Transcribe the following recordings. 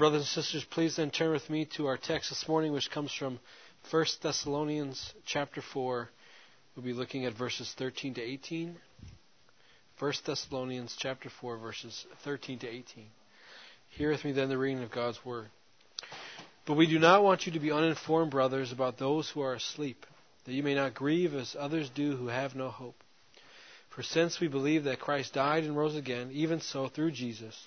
Brothers and sisters, please then turn with me to our text this morning, which comes from 1 Thessalonians chapter 4. We'll be looking at verses 13 to 18. 1 Thessalonians chapter 4, verses 13 to 18. Hear with me then the reading of God's Word. But we do not want you to be uninformed, brothers, about those who are asleep, that you may not grieve as others do who have no hope. For since we believe that Christ died and rose again, even so through Jesus,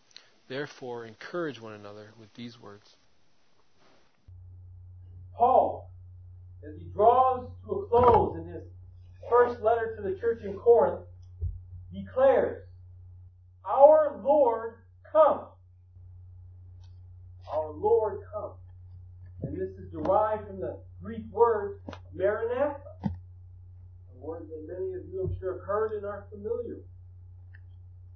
Therefore, encourage one another with these words. Paul, as he draws to a close in his first letter to the church in Corinth, declares, Our Lord come. Our Lord come. And this is derived from the Greek word maranatha, a word that many of you I'm sure have heard and are familiar with.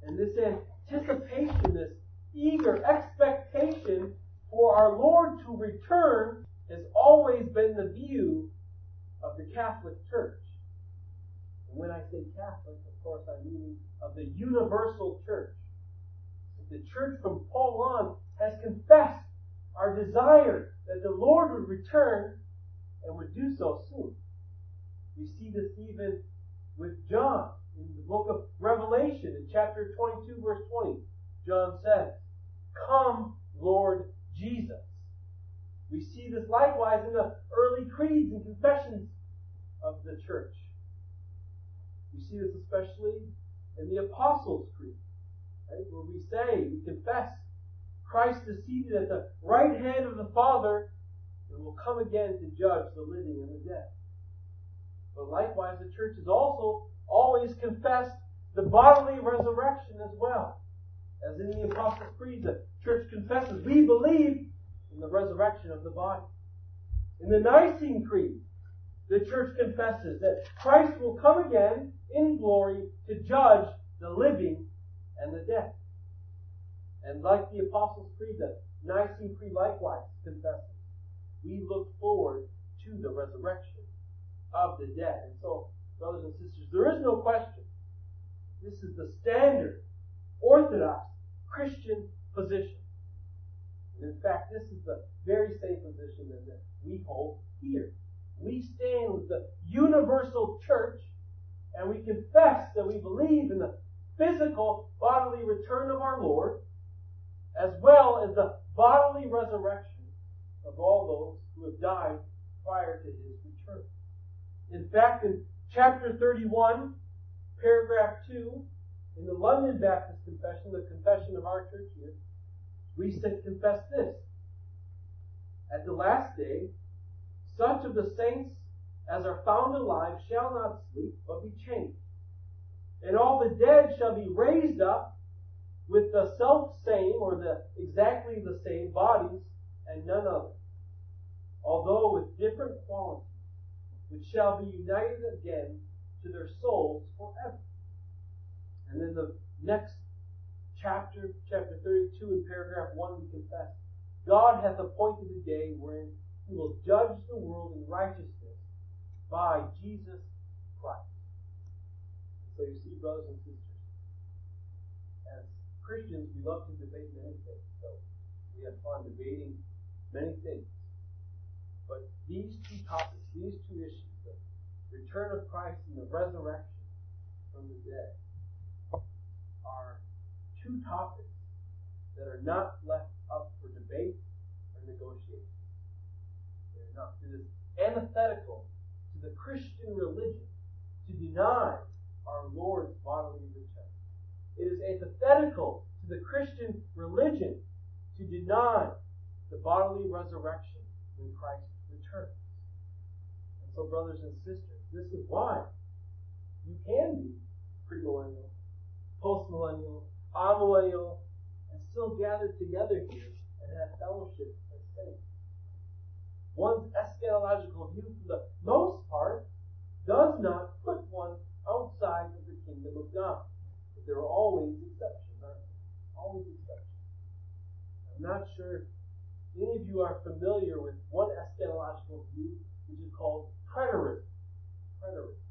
And this anticipation, this eager expectation for our Lord to return has always been the view of the Catholic Church. And when I say Catholic, of course, I mean of the universal church. The church from Paul on has confessed our desire that the Lord would return and would do so soon. We see this even with John in the book of Revelation in chapter 22 verse 20. John says, Come, Lord Jesus. We see this likewise in the early creeds and confessions of the church. We see this especially in the Apostles' Creed, right? where we say, we confess, Christ is seated at the right hand of the Father and will come again to judge the living and the dead. But likewise, the church has also always confessed the bodily resurrection as well. As in the Apostles' Creed, the church confesses, we believe in the resurrection of the body. In the Nicene Creed, the church confesses that Christ will come again in glory to judge the living and the dead. And like the Apostles' Creed, the Nicene Creed likewise confesses, we look forward to the resurrection of the dead. And so, brothers and sisters, there is no question. This is the standard, orthodox Christian position. And in fact, this is the very same position that we hold here. We stand with the universal church and we confess that we believe in the physical bodily return of our Lord as well as the bodily resurrection of all those who have died prior to his return. In fact, in chapter 31, paragraph 2, in the London Baptist Confession, the confession of our church here, we said, confess this. At the last day, such of the saints as are found alive shall not sleep, but be changed. And all the dead shall be raised up with the self same or the exactly the same bodies and none other. Although with different qualities, which shall be united again to their souls forever. And then the next chapter, chapter 32, in paragraph 1, we confess God hath appointed a day wherein he will judge the world in righteousness by Jesus Christ. So you see, brothers and sisters, as Christians, we love to debate many things. So we have fun debating many things. But these two topics, these two issues, the return of Christ and the resurrection from the dead, are two topics that are not left up for debate or negotiation. They're not. It is antithetical to the Christian religion to deny our Lord's bodily return. It is antithetical to the Christian religion to deny the bodily resurrection when Christ returns. And so, brothers and sisters, this is why you can be premillennial, postmillennial, amillennial, and still gathered together here and have fellowship as saints. One's eschatological view, for the most part, does not put one outside of the kingdom of God. But there are always exceptions, aren't there? Always exceptions. I'm not sure if any of you are familiar with one eschatological view, which is called preterism. Preterism.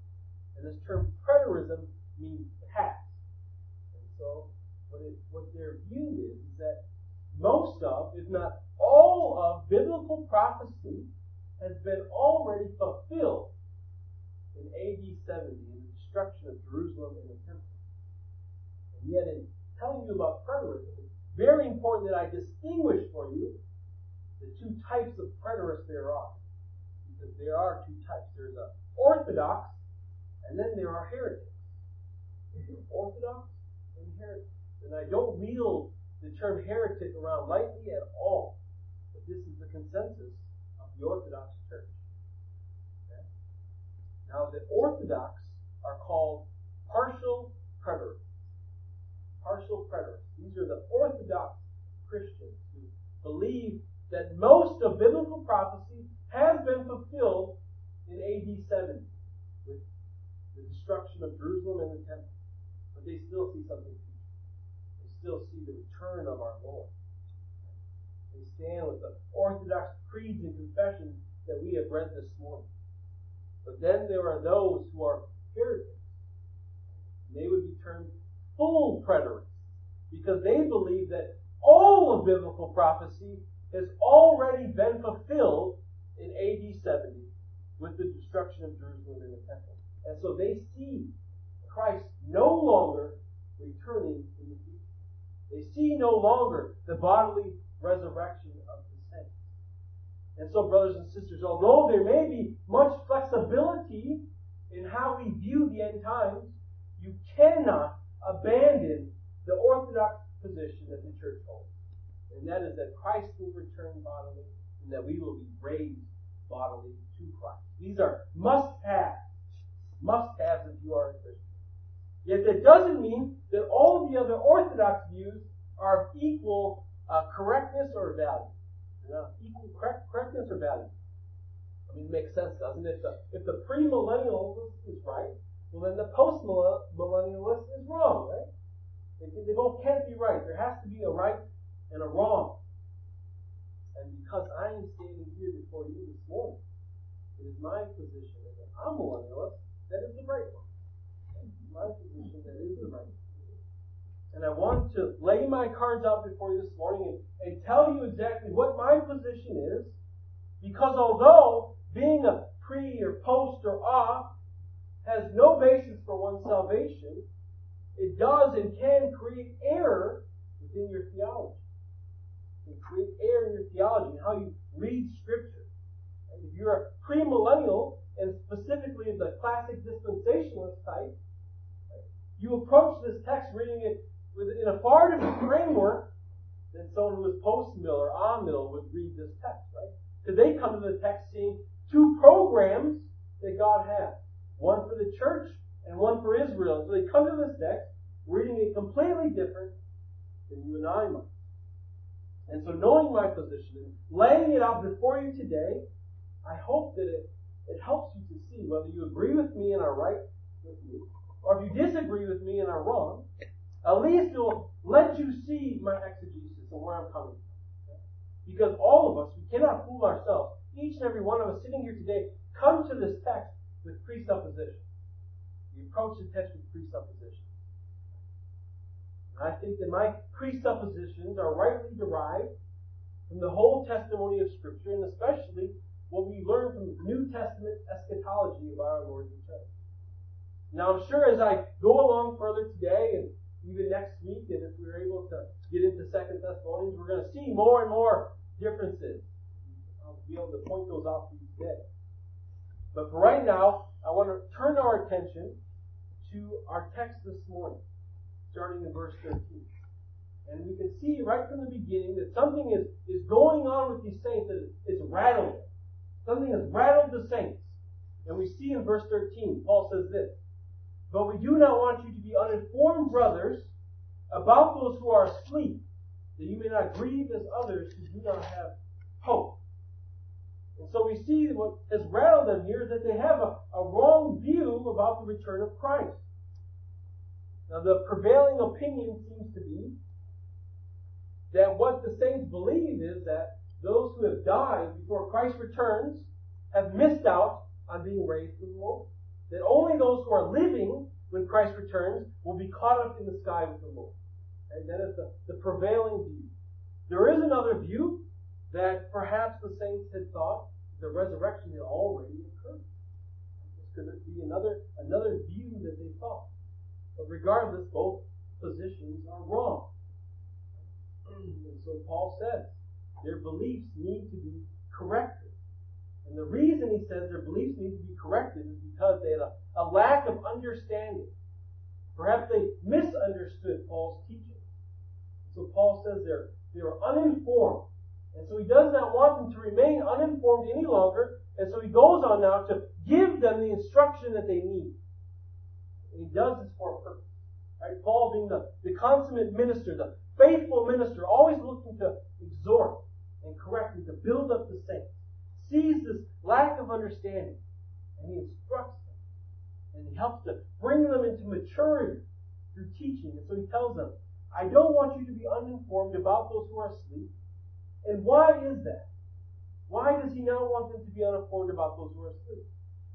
And this term preterism means past. So what, it, what their view is, is that most of, if not all of, biblical prophecy has been already fulfilled in AD 70 in the destruction of Jerusalem and the temple. And yet, in telling you about preterism, it's very important that I distinguish for you the two types of preterists there are. Because there are two types. There's a orthodox, and then there are heretics. Orthodox and. And I don't wield the term heretic around lightly at all. But this is the consensus of the Orthodox Church. Okay? Now, the Orthodox are called partial preterists. Partial preterists. These are the Orthodox Christians who believe that most of biblical prophecy has been fulfilled in AD 70 with the destruction of Jerusalem and the temple. But they still see something still see the return of our Lord. They stand with the Orthodox creeds and confessions that we have read this morning. But then there are those who are heretics. They would be termed full preterists because they believe that all of biblical prophecy has already been fulfilled in AD 70 with the destruction of Jerusalem and the temple. And so they see Christ no longer returning. They see no longer the bodily resurrection of the saints. And so, brothers and sisters, although there may be much flexibility in how we view the end times, you cannot abandon the orthodox position that the church holds. And that is that Christ will return bodily and that we will be raised bodily to Christ. These are must-haves. Must-haves if you are a Christian. Yet that doesn't mean that all of the other orthodox views are of equal uh, correctness or value. Equal correct, correctness or value. I mean, it makes sense, doesn't it? If the, if the premillennialist is right, well then the postmillennialist is wrong, right? They, they both can't be right. There has to be a right and a wrong. And because I am standing here before you this morning, it is my position as an amillennialist that is the right one. My position that is the right. And I want to lay my cards out before you this morning and, and tell you exactly what my position is, because although being a pre or post or off has no basis for one's salvation, it does and can create error within your theology. It create error in your theology and how you read Scripture. And if you're a premillennial, and specifically the classic dispensationalist type, you approach this text reading it in a far different framework than someone who is post-mill or on-mill would read this text, right? Because they come to the text seeing two programs that God has. One for the church and one for Israel. So they come to this text reading it completely different than you and I might. And so knowing my position and laying it out before you today, I hope that it, it helps you to see whether you agree with me and are right with me, or if you disagree with me and are wrong, at least it will let you see my exegesis and where I'm coming from. Because all of us, we cannot fool ourselves. Each and every one of us sitting here today come to this text with presupposition. We approach the text with presupposition. I think that my presuppositions are rightly derived from the whole testimony of Scripture, and especially what we learn from the New Testament eschatology of our Lord return. Now, I'm sure as I go along further today and even next week, and if we're able to get into Second Thessalonians, we're going to see more and more differences. I'll be able to point those out for you today. But for right now, I want to turn our attention to our text this morning, starting in verse 13. And we can see right from the beginning that something is, is going on with these saints that is rattling. Something has rattled the saints. And we see in verse 13, Paul says this, But we do not want you to be uninformed, brothers, about those who are asleep, that you may not grieve as others who do not have hope. And so we see what has rattled them here is that they have a, a wrong view about the return of Christ. Now the prevailing opinion seems to be that what the saints believe is that those who have died before Christ returns have missed out on being raised to the Lord. That only those who are living when Christ returns will be caught up in the sky with the Lord. And that is the, the prevailing view. There is another view that perhaps the saints had thought the resurrection had already occurred. This could be another, another view that they thought. But regardless, both positions are wrong. And so Paul says their beliefs need to be corrected. And the reason he says their beliefs need to be corrected is because they had a, a lack of understanding. Perhaps they misunderstood Paul's teaching. So Paul says they're, they are uninformed. And so he does not want them to remain uninformed any longer. And so he goes on now to give them the instruction that they need. And he does this for a purpose. Right? Paul being the, the consummate minister, the faithful minister, always looking to exhort and correct and to build up the saints, sees this lack of understanding and he instructs them and he helps to bring them into maturity through teaching. And so he tells them, I don't want you to be uninformed about those who are asleep. And why is that? Why does he not want them to be uninformed about those who are asleep?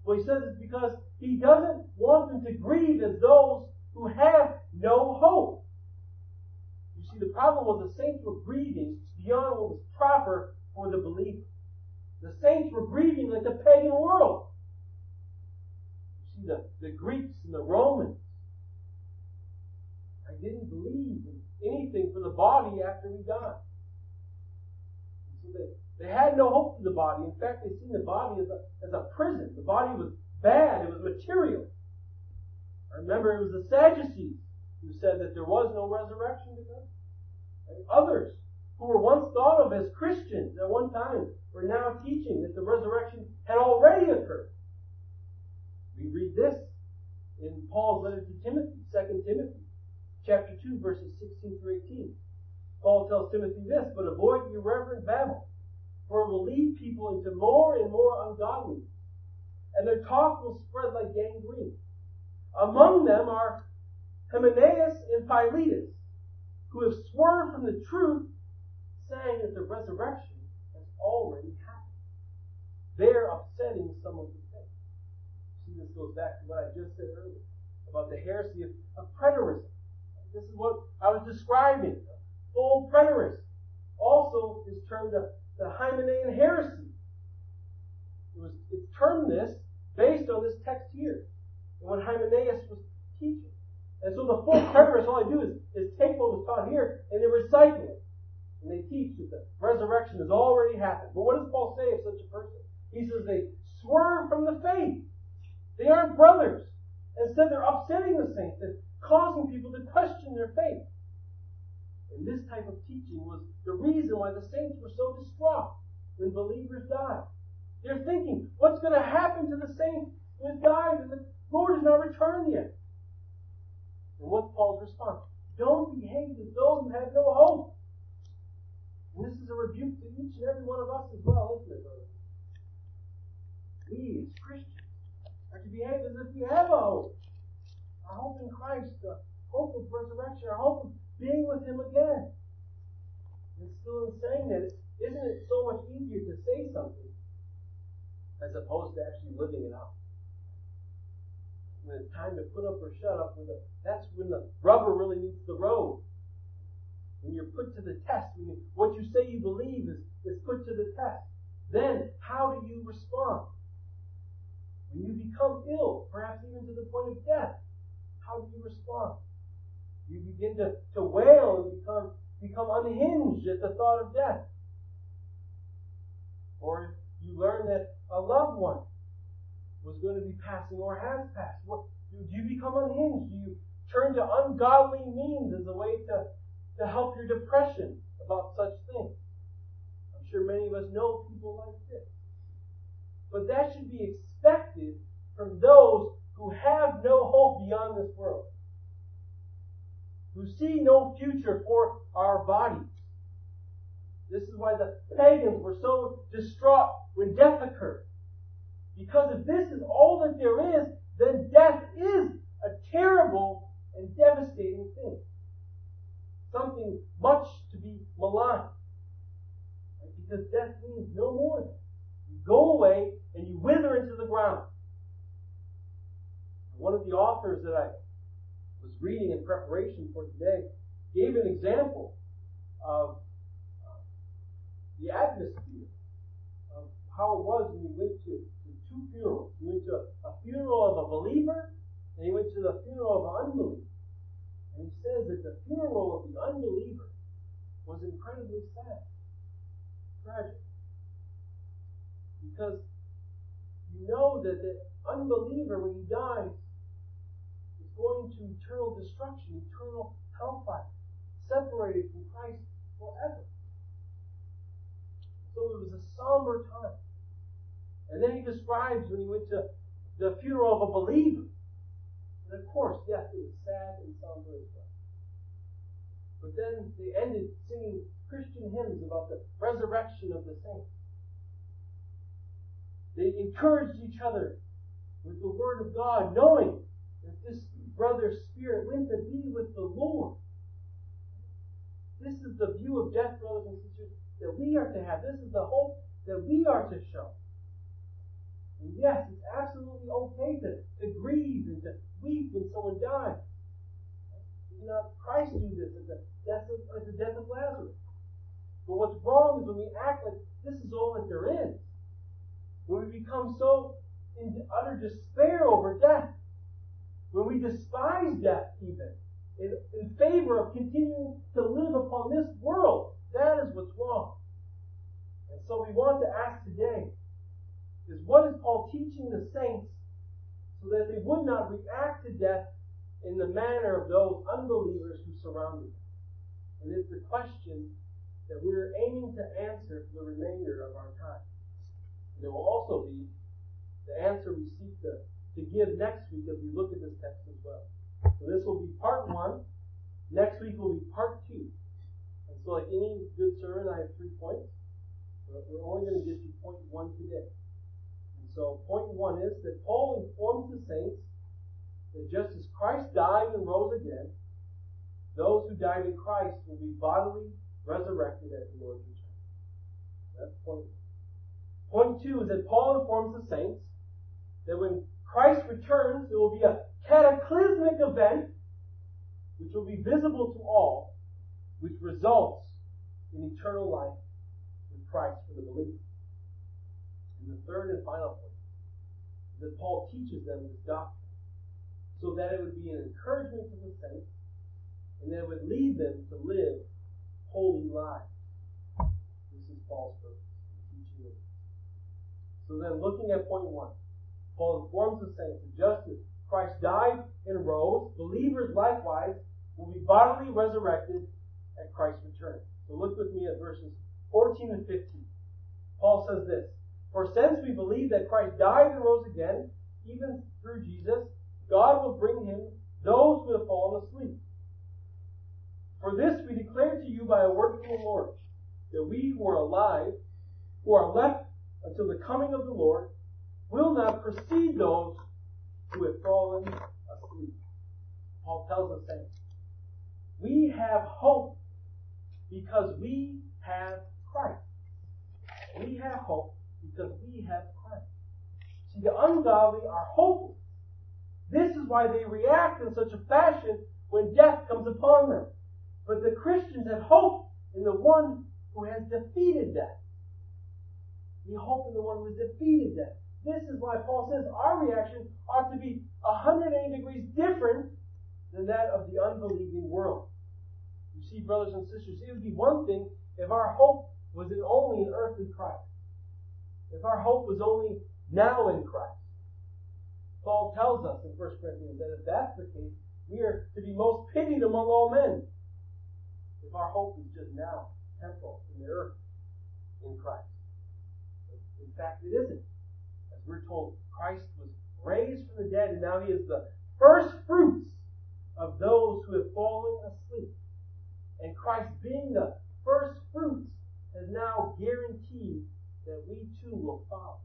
Well, he says it's because he doesn't want them to grieve as those who have no hope. You see, the problem was the saints were grieving beyond what was proper for the believer. The saints were grieving like the pagan world. You see, the, the Greeks and the Romans, I didn't believe in anything for the body after we died. So they, they had no hope for the body. In fact, they seen the body as a, as a prison. The body was bad. It was material. I remember it was the Sadducees who said that there was no resurrection to. And others who were once thought of as Christians at one time were now teaching that the resurrection had already occurred. We read this in Paul's letter to Timothy, 2 Timothy, chapter 2, verses 16 through 18. Paul tells Timothy this, but avoid irreverent babble, for it will lead people into more and more ungodliness, and their talk will spread like gangrene. Among them are Hymenaeus and Philetus, who have swerved from the truth, saying that the resurrection has already happened. They're upsetting some of the faith. See, this goes back to what I just said earlier about the heresy of, of preterism. This is what I was describing. Full preterist also is termed the, the Hymenaean heresy. It was it's termed this based on this text here and what Hymenaeus was teaching. And so the full preterists, all they do is, is take what was taught here and they recycle it. And they teach that the resurrection has already happened. But what does Paul say of such a person? He says they swerve from the faith. They aren't brothers. Instead, they're upsetting the saints and causing people to question their faith. And this type of teaching was the reason why the saints were so distraught when believers died. They're thinking, what's going to happen to the saints who died and the Lord has not returned yet? And what's Paul's response? Don't behave as though you have no hope. This is a rebuke to each and every one of us as well, isn't it, brother? We, as Christians, are to behave as if we have a hope. Our hope in Christ, hope of resurrection, our hope of being with Him again. And still in saying that, isn't it so much easier to say something as opposed to actually living it out? When it's time to put up or shut up, that's when the rubber really meets the road. When you're put to the test, what you say you believe is, is put to the test. Then, how do you respond? When you become ill, perhaps even to the point of death, how do you respond? You begin to, to wail and become, become unhinged at the thought of death. Or you learn that a loved one was going to be passing or has passed. What, do you become unhinged? Do you turn to ungodly means as a way to, to help your depression about such things? I'm sure many of us know people like this. But that should be expected from those who have no hope beyond this world, who see no future for our bodies, This is why the pagans were so distraught when death occurred. Because if this is all that there is, then death is a terrible and devastating thing. Something much to be maligned. Right? Because death means no more you go away and you wither into the ground. One of the authors that I was reading in preparation for today gave an example of uh, the atmosphere of how it was when you went to, two funerals. You went to a, funeral of a believer and he went to the funeral of an unbeliever. And he says that the funeral of unbeliever was incredibly sad, tragic. Because you know that the unbeliever, when he dies, is going to eternal destruction, eternal hellfire, separated from Christ forever. So it was a somber time. And then he describes when he went to the funeral of a believer. And of course, yes, it was sad and somber. But then they ended singing Christian hymns about the resurrection of the saints. They encouraged each other with the Word of God, knowing that this brother's spirit went to be with the Lord. This is the view of death, brothers and sisters, that we are to have. This is the hope that we are to show. And yes, it's absolutely okay to, to grieve and to weep when someone dies. Not Christ do this the death of, at death of Lazarus? But what's wrong is when we act like this is all that there is. When we become so in utter despair over death. When we despise death even. In, in favor of continuing to live upon this world. That is what's wrong. And so we want to ask today is what is Paul teaching the saints so that they would not react to death in the manner of those unbelievers who surrounded them? And it's the question that we're aiming to answer for the remainder of our time. And it will also be the answer we seek to, to give next week as we look at this text as well. So this will be part one. Next week will be part two. And so like any good sermon, I have three points. But we're only going to get to point one today. And so point one is that Paul informs the saints that just as Christ died and rose again, those who died in Christ will be bodily resurrected at the Lord's return. That's point one. Point two is that Paul informs the saints that when Christ returns, there will be a cataclysmic event which will be visible to all, which results in eternal life in Christ for the believer. And the third and final point is that Paul teaches them this doctrine so that it would be an encouragement to the saints and that it would lead them to live holy lives. This is Paul's purpose. So then, looking at point one, Paul informs the saints that just as Christ died and rose, believers likewise will be bodily resurrected at Christ's return. So look with me at verses 14 and 15. Paul says this, for since we believe that Christ died and rose again, even through Jesus, God will bring him those who have fallen asleep. For this we declare to you by a word from the Lord, that we who are alive, who are left until the coming of the Lord, will not precede those who have fallen asleep. Paul tells us that we have hope because we have Christ. We have hope because we have Christ. See, the ungodly are hopeless. This is why they react in such a fashion when death comes upon them. But the Christians have hope in the one who has defeated death. We hope in the one who has defeated death. This is why Paul says our reaction ought to be 180 degrees different than that of the unbelieving world. You see, brothers and sisters, it would be one thing if our hope was in only an earthly Christ. If our hope was only now in Christ. Paul tells us in 1 Corinthians that if that's the case, we are to be most pitied among all men. If our hope is just now, temporal, in the earth, in Christ. In fact, it isn't. As we're told, Christ was raised from the dead, and now he is the first fruits of those who have fallen asleep. And Christ being the first fruits has now guaranteed that we too will follow.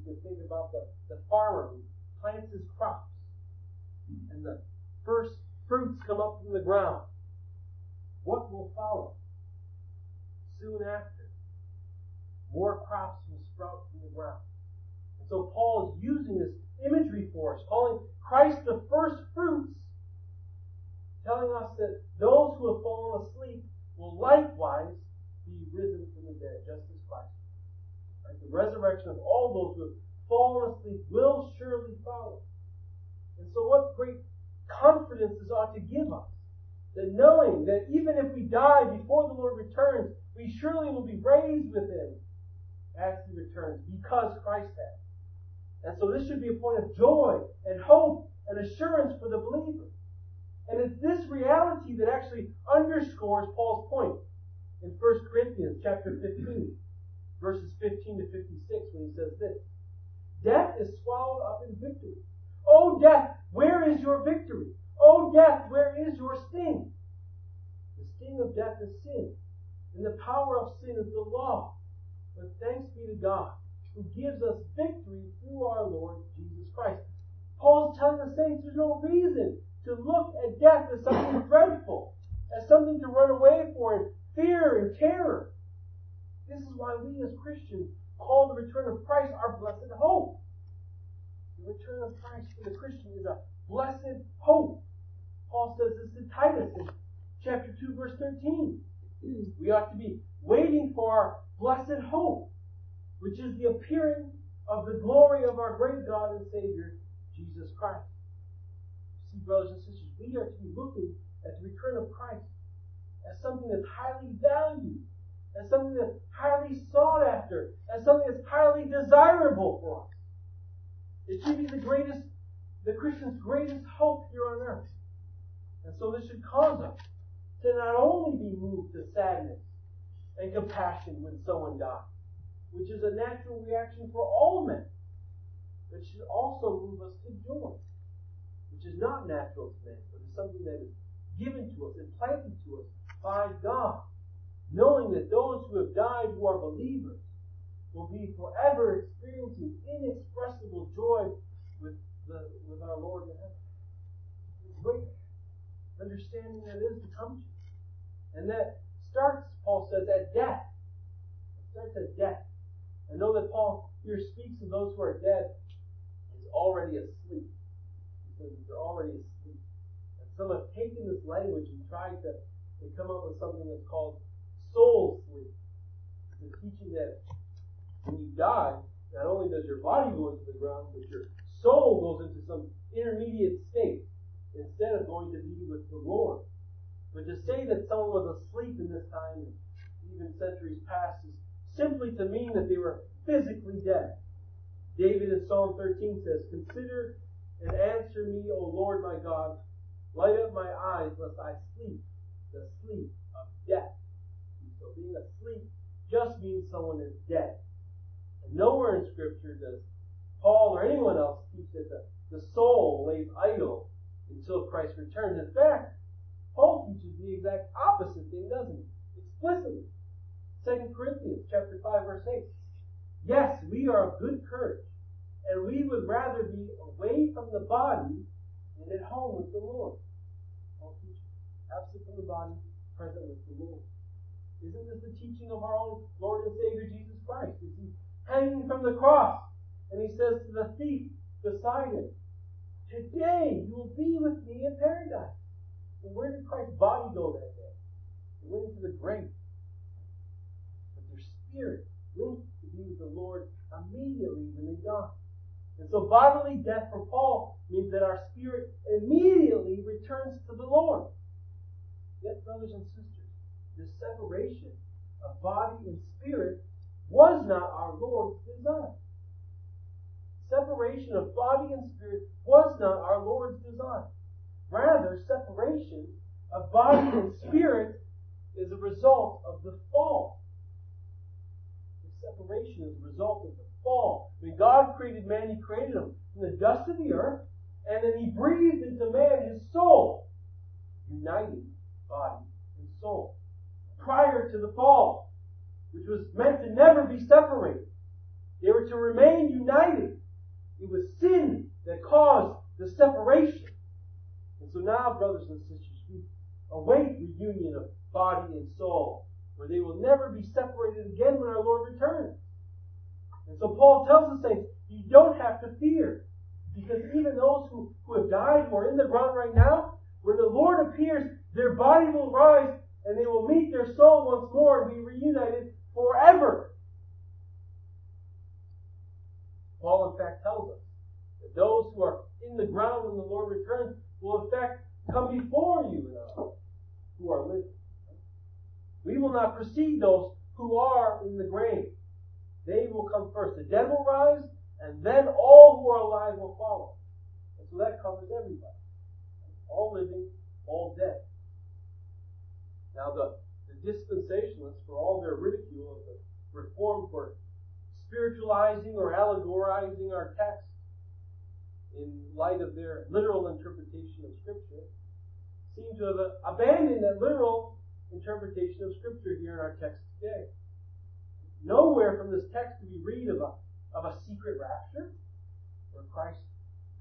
You can think about the, the farmer who plants his crops and the first fruits come up from the ground. What will follow? Soon after, more crops will sprout from the ground. And so Paul is using this imagery for us, calling Christ the first fruits, telling us that those who have fallen asleep will likewise be risen from the dead, just as Christ. Right? The resurrection of all those who have fallen asleep will surely follow. And so what great confidence this ought to give us. That knowing that even if we die before the Lord returns, we surely will be raised with Him as He returns because Christ has. And so this should be a point of joy and hope and assurance for the believer. And it's this reality that actually underscores Paul's point in 1 Corinthians chapter 15, verses 15 to 56, when he says this. Death is swallowed up in victory. O death, where is your victory? O death, where is your sting? The sting of death is sin, and the power of sin is the law. But thanks be to God, who gives us victory through our Lord Jesus Christ. Paul's telling the saints there's no reason to look at death as something dreadful, as something to run away for in fear and terror. This is why we as Christians call the return of Christ our blessed hope. The return of Christ for the Christian is a blessed hope. Paul says this to Titus in chapter 2, verse 13. We ought to be waiting for our blessed hope, which is the appearing of the glory of our great God and Savior, Jesus Christ. See, brothers and sisters, we are to be looking at the return of Christ as something that's highly valued, as something that's highly sought after, as something that's highly desirable for us. It should be the greatest, the Christian's greatest hope here on earth. And so this should cause us to not only be moved to sadness and compassion when someone dies, which is a natural reaction for all men, but should also move us to joy, which is not natural to men, but is something that is given to us, implanted to us by God, knowing that those who have died who are believers will be forever experiencing inexpressible joy with the with our Lord in heaven. Great understanding that is to come to. And that starts, Paul says, at death. It starts at death. I know that Paul here speaks of those who are dead is already asleep. He they're already asleep. And some have taken this language and tried to, to come up with something that's called soul sleep. The teaching that when you die, not only does your body go into the ground, but your soul goes into some intermediate state instead of going to be with the Lord. But to say that someone was asleep in this time, even centuries past, is simply to mean that they were physically dead. David in Psalm 13 says, Consider and answer me, O Lord my God. Light up my eyes lest I sleep the sleep of death. Being asleep just means someone is dead. Nowhere in Scripture does Paul or anyone else teach that the, the soul lays idle until Christ returns. In fact, Paul teaches the exact opposite thing, doesn't he? Explicitly. 2 Corinthians chapter 5, verse 8. Yes, we are of good courage, and we would rather be away from the body than at home with the Lord. Paul teaches, absent from the body, present with the Lord. Isn't this the teaching of our own Lord and Savior Jesus Christ? Is he hanging from the cross. And he says to the thief beside him, Today you will be with me in paradise. Where did Christ's body go that day? It went into the grave. But their spirit went to be with the Lord immediately when they died. And so bodily death for Paul means that our spirit immediately returns to the Lord. Yet, brothers and sisters, this separation of body and spirit was not our Lord's design. Separation of body and spirit was not our Lord's design. Rather, separation of body and spirit is a result of the fall. The separation is a result of the fall. When God created man, He created him from the dust of the earth, and then He breathed into man His soul, uniting body and soul. Prior to the fall, which was meant to never be separated. They were to remain united. It was sin that caused the separation. And so now, brothers and sisters, we await reunion of body and soul, where they will never be separated again when our Lord returns. And so Paul tells the saints, you don't have to fear. Because even those who, who have died, who are in the ground right now, when the Lord appears, their body will rise and they will meet their soul once more and be reunited forever. Paul, in fact, tells us that those who are in the ground when the Lord returns will, in fact, come before you and I who are living. We will not precede those who are in the grave. They will come first. The dead will rise, and then all who are alive will follow. And so that covers everybody. All living, all dead. Now the, the dispensationalists, for all their ridicule of the reform for spiritualizing or allegorizing our text in light of their literal interpretation of Scripture, seem to have abandoned that literal interpretation of Scripture here in our text today. Nowhere from this text do we read of a, of a secret rapture, where Christ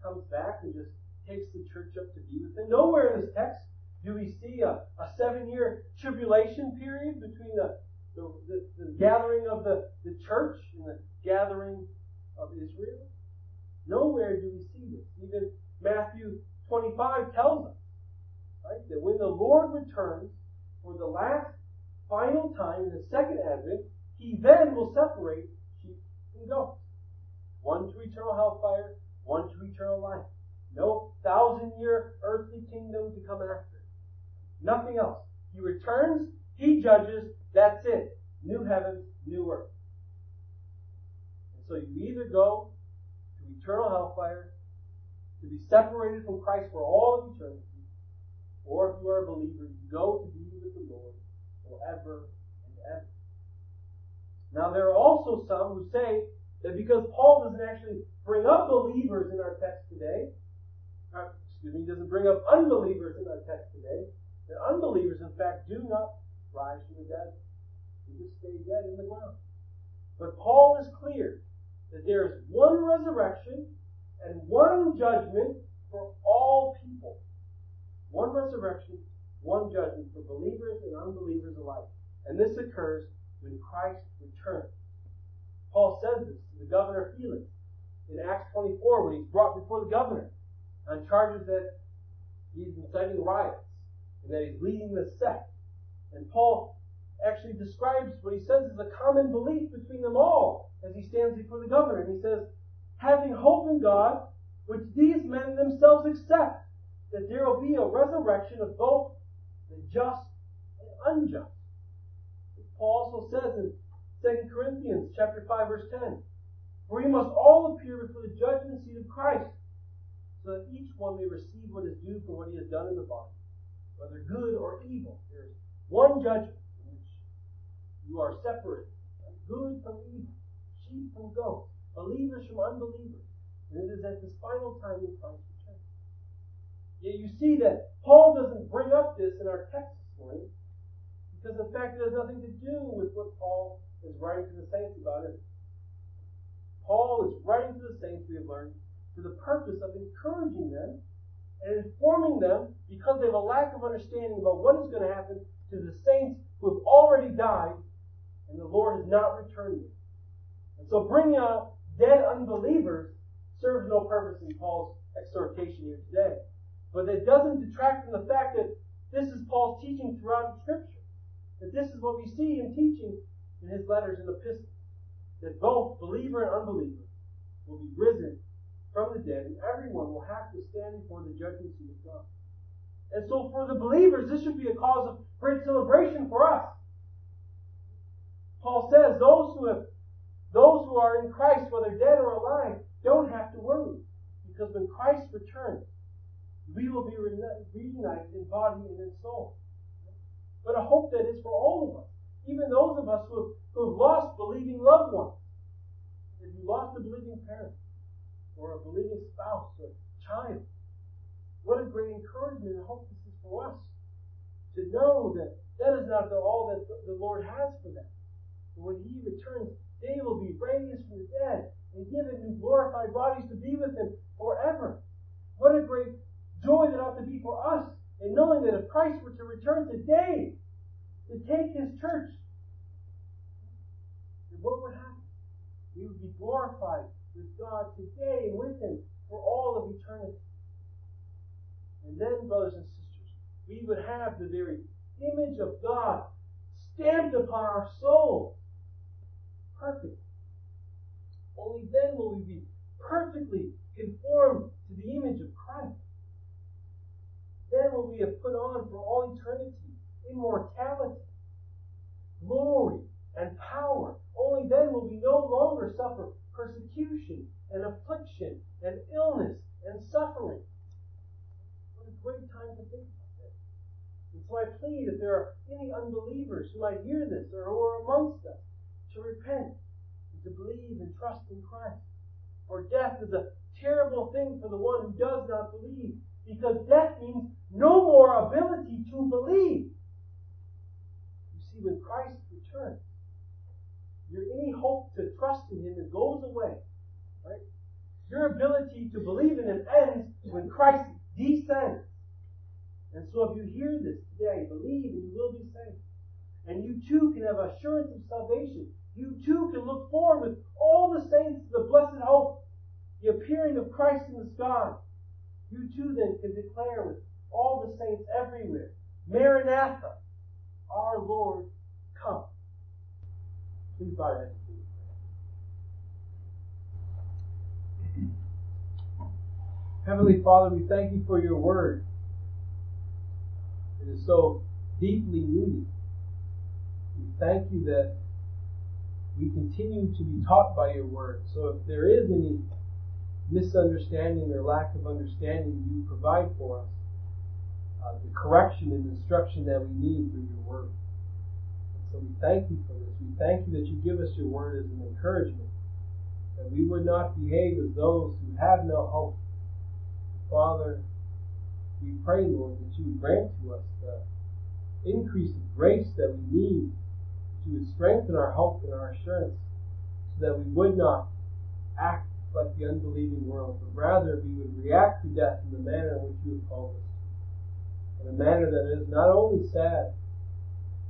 comes back and just takes the church up to be with him. Nowhere in this text do we see a, a seven year tribulation period between the, the, the, the gathering of the, the church and the gathering of Israel. Nowhere do we see this. Even Matthew 25 tells us right, that when the Lord returns for the last final time in the second advent, he then will separate sheep and goats. One to eternal hellfire, one to eternal life. No thousand year earthly kingdom to come after. Nothing else. He returns, he judges, that's it. New heavens, new earth. And so you either go to eternal hellfire, to be separated from Christ for all of eternity, or if you are a believer, you go to be with the Lord forever and ever. Now there are also some who say that because Paul doesn't actually bring up believers in our text today, uh, excuse me, doesn't bring up unbelievers in our text today, that unbelievers in fact do not rise from the dead. They just stay dead in the ground. But Paul is clear that there is one resurrection and one judgment for all people. One resurrection, one judgment for believers and unbelievers alike. And this occurs when Christ returns. Paul says this to the governor Felix in Acts 24 when he's brought before the governor on charges that he's inciting riots and that he's leading the sect. And Paul actually describes what he says is a common belief between them all as he stands before the governor. And he says, having hope in God, which these men themselves accept, that there will be a resurrection of both the just and unjust. Paul also says in 2 Corinthians chapter 5 verse 10, For we must all appear before the judgment seat of Christ, so that each one may receive what is due for what he has done in the body, whether good or evil. There is one judgment in which you are separated, good from evil, sheep from goats, believers from unbelievers. And it is at this final time that Christ returns. Yet you see that Paul doesn't bring up this in our text this morning. Because in fact it has nothing to do with what Paul is writing to the saints about it. Paul is writing to the saints, we have learned, for the purpose of encouraging them and informing them because they have a lack of understanding about what is going to happen to the saints who have already died and the Lord has not returned them. And so bringing out dead unbelievers serves no purpose in Paul's exhortation here today. But it doesn't detract from the fact that this is Paul's teaching throughout the scripture. That this is what we see in teaching in his letters and epistles. That both believer and unbeliever will be risen from the dead and everyone will have to stand before the judgment seat of God. And so for the believers, this should be a cause of great celebration for us. Paul says those who have, those who are in Christ, whether dead or alive, don't have to worry. Because when Christ returns, we will be reunited in body and in soul but a hope that is for all of us. Even those of us who have, who have lost believing loved ones. If you lost a believing parent, or a believing spouse, or child, what a great encouragement and hope this is for us. To know that that is not all that the Lord has for them. And when he returns, they will be raised from the dead and given new glorified bodies to be with him forever. What a great joy that ought to be for us in knowing that if Christ were to return today to take his church, then what would happen? We would be glorified with God today with him for all of eternity. And then, brothers and sisters, we would have the very image of God stamped upon our soul. Perfect. Only then will we be perfectly conformed to the image of Christ. Then will we have put on for all eternity immortality, glory, and power. Only then will we no longer suffer persecution and affliction and illness and suffering. What a great time to think about this. And so I plead if there are any unbelievers who might hear this or who are amongst us to repent and to believe and trust in Christ. For death is a terrible thing for the one who does not believe, because death means no more ability to believe. You see, when Christ returns, your any hope to trust in Him it goes away. Right? Your ability to believe in Him ends when Christ descends. And so if you hear this today, believe and you will be saved. And you too can have assurance of salvation. You too can look forward with all the saints to the blessed hope, the appearing of Christ in the sky. You too then can declare with all the saints everywhere, Maranatha, our Lord, come. Please. Heavenly Father, we thank you for your word. It is so deeply needed. We thank you that we continue to be taught by your word. So if there is any misunderstanding or lack of understanding, you provide for us uh, the correction and instruction that we need through your word. So we thank you for this. We thank you that you give us your word as an encouragement, that we would not behave as those who have no hope. Father, we pray, Lord, that you would grant to us the increase of grace that we need, that you would strengthen our hope and our assurance, so that we would not act like the unbelieving world, but rather we would react to death in the manner in which you have called us in a manner that is not only sad,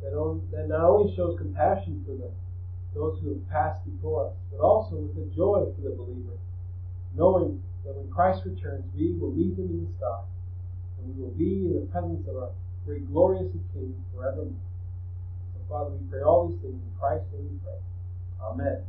that, only, that not only shows compassion for those who have passed before us, but also with the joy for the believer, knowing that when Christ returns, we will meet him in the sky, and we will be in the presence of our great glorious King forevermore. So, Father, we pray all these things in Christ's name we pray. Amen.